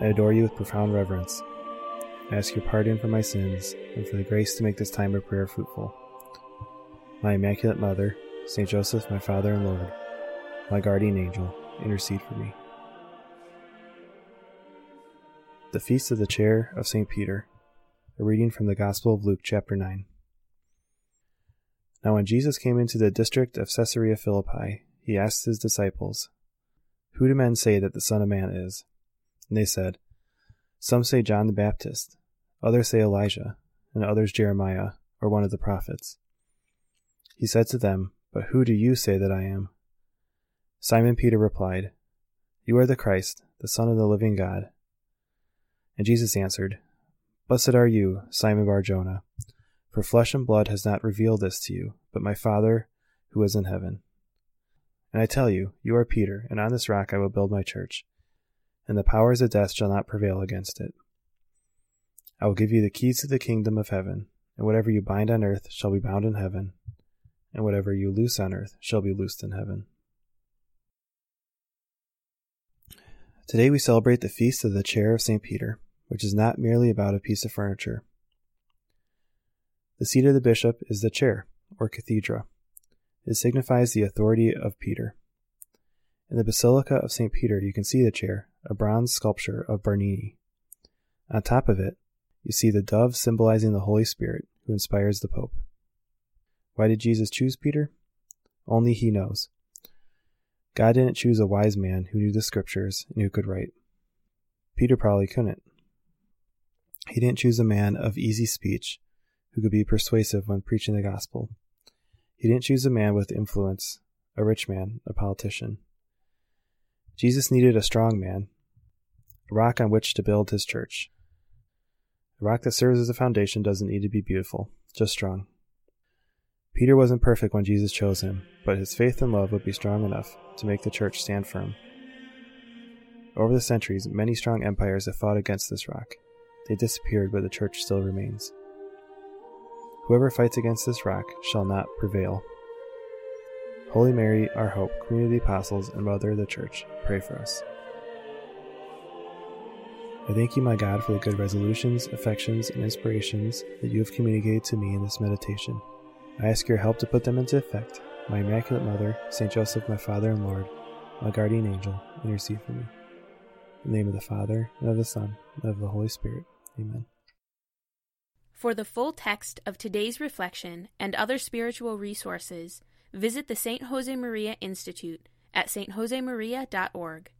I adore you with profound reverence. I ask your pardon for my sins and for the grace to make this time of prayer fruitful. My Immaculate Mother, Saint Joseph, my Father and Lord, my guardian angel, intercede for me. The Feast of the Chair of St. Peter. A reading from the Gospel of Luke, chapter 9. Now, when Jesus came into the district of Caesarea Philippi, he asked his disciples, Who do men say that the Son of Man is? And they said, Some say John the Baptist, others say Elijah, and others Jeremiah, or one of the prophets. He said to them, But who do you say that I am? Simon Peter replied, You are the Christ, the Son of the living God. And Jesus answered, Blessed are you, Simon Bar Jonah, for flesh and blood has not revealed this to you, but my Father who is in heaven. And I tell you, you are Peter, and on this rock I will build my church, and the powers of death shall not prevail against it. I will give you the keys to the kingdom of heaven, and whatever you bind on earth shall be bound in heaven, and whatever you loose on earth shall be loosed in heaven. Today we celebrate the feast of the chair of St. Peter which is not merely about a piece of furniture. The seat of the bishop is the chair, or cathedra. It signifies the authority of Peter. In the Basilica of St. Peter, you can see the chair, a bronze sculpture of Bernini. On top of it, you see the dove symbolizing the Holy Spirit who inspires the Pope. Why did Jesus choose Peter? Only he knows. God didn't choose a wise man who knew the scriptures and who could write. Peter probably couldn't. He didn't choose a man of easy speech who could be persuasive when preaching the gospel. He didn't choose a man with influence, a rich man, a politician. Jesus needed a strong man, a rock on which to build his church. A rock that serves as a foundation doesn't need to be beautiful, just strong. Peter wasn't perfect when Jesus chose him, but his faith and love would be strong enough to make the church stand firm. Over the centuries, many strong empires have fought against this rock. They disappeared, but the church still remains. Whoever fights against this rock shall not prevail. Holy Mary, our hope, Queen of the Apostles, and Mother of the Church, pray for us. I thank you, my God, for the good resolutions, affections, and inspirations that you have communicated to me in this meditation. I ask your help to put them into effect. My Immaculate Mother, Saint Joseph, my Father and Lord, my guardian angel, intercede for me. In the name of the Father, and of the Son, and of the Holy Spirit. Amen. For the full text of today's reflection and other spiritual resources, visit the St. Josemaria Institute at stjosemaria.org.